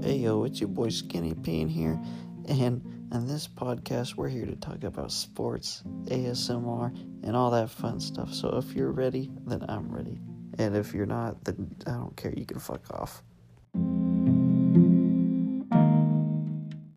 Hey yo, it's your boy Skinny Peen here, and on this podcast, we're here to talk about sports, ASMR, and all that fun stuff. So if you're ready, then I'm ready. And if you're not, then I don't care, you can fuck off.